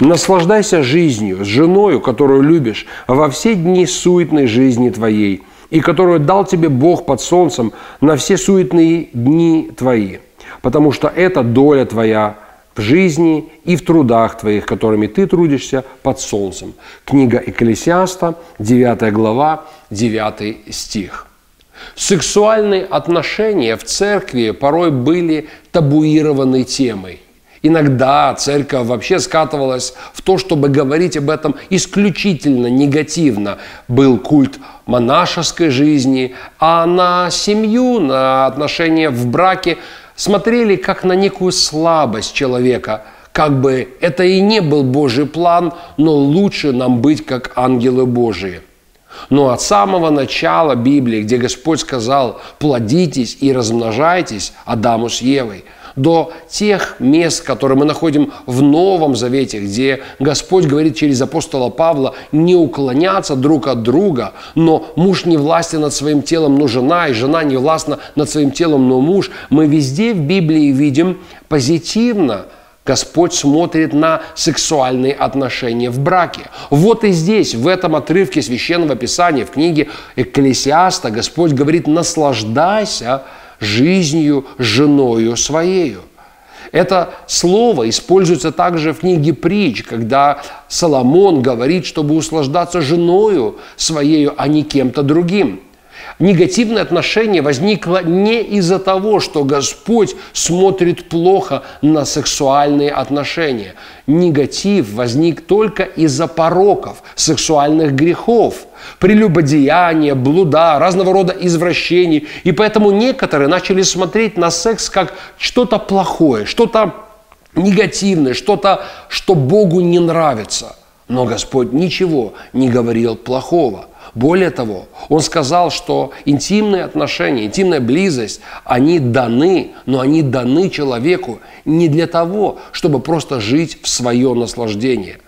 Наслаждайся жизнью с женою, которую любишь, во все дни суетной жизни твоей, и которую дал тебе Бог под солнцем на все суетные дни твои, потому что это доля твоя в жизни и в трудах твоих, которыми ты трудишься под солнцем. Книга Экклесиаста, 9 глава, 9 стих. Сексуальные отношения в церкви порой были табуированной темой. Иногда церковь вообще скатывалась в то, чтобы говорить об этом исключительно негативно. Был культ монашеской жизни, а на семью, на отношения в браке смотрели как на некую слабость человека. Как бы это и не был Божий план, но лучше нам быть как ангелы Божии. Но от самого начала Библии, где Господь сказал «плодитесь и размножайтесь» Адаму с Евой – до тех мест, которые мы находим в Новом Завете, где Господь говорит через апостола Павла не уклоняться друг от друга, но муж не властен над своим телом, но жена, и жена не властна над своим телом, но муж. Мы везде в Библии видим позитивно Господь смотрит на сексуальные отношения в браке. Вот и здесь, в этом отрывке Священного Писания, в книге Экклесиаста, Господь говорит, наслаждайся жизнью женою своею. Это слово используется также в книге притч, когда Соломон говорит, чтобы услаждаться женою своею, а не кем-то другим. Негативное отношение возникло не из-за того, что Господь смотрит плохо на сексуальные отношения. Негатив возник только из-за пороков, сексуальных грехов, прелюбодеяния, блуда, разного рода извращений. И поэтому некоторые начали смотреть на секс как что-то плохое, что-то негативное, что-то, что Богу не нравится. Но Господь ничего не говорил плохого – более того, он сказал, что интимные отношения, интимная близость, они даны, но они даны человеку не для того, чтобы просто жить в свое наслаждение,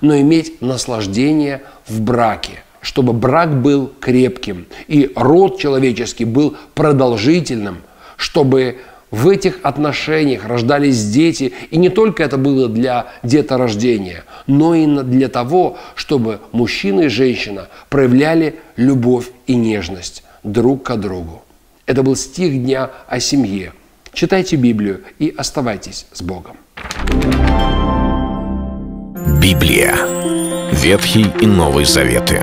но иметь наслаждение в браке чтобы брак был крепким и род человеческий был продолжительным, чтобы в этих отношениях рождались дети, и не только это было для деторождения, но и для того, чтобы мужчина и женщина проявляли любовь и нежность друг к другу. Это был стих дня о семье. Читайте Библию и оставайтесь с Богом. Библия. Ветхий и Новый Заветы.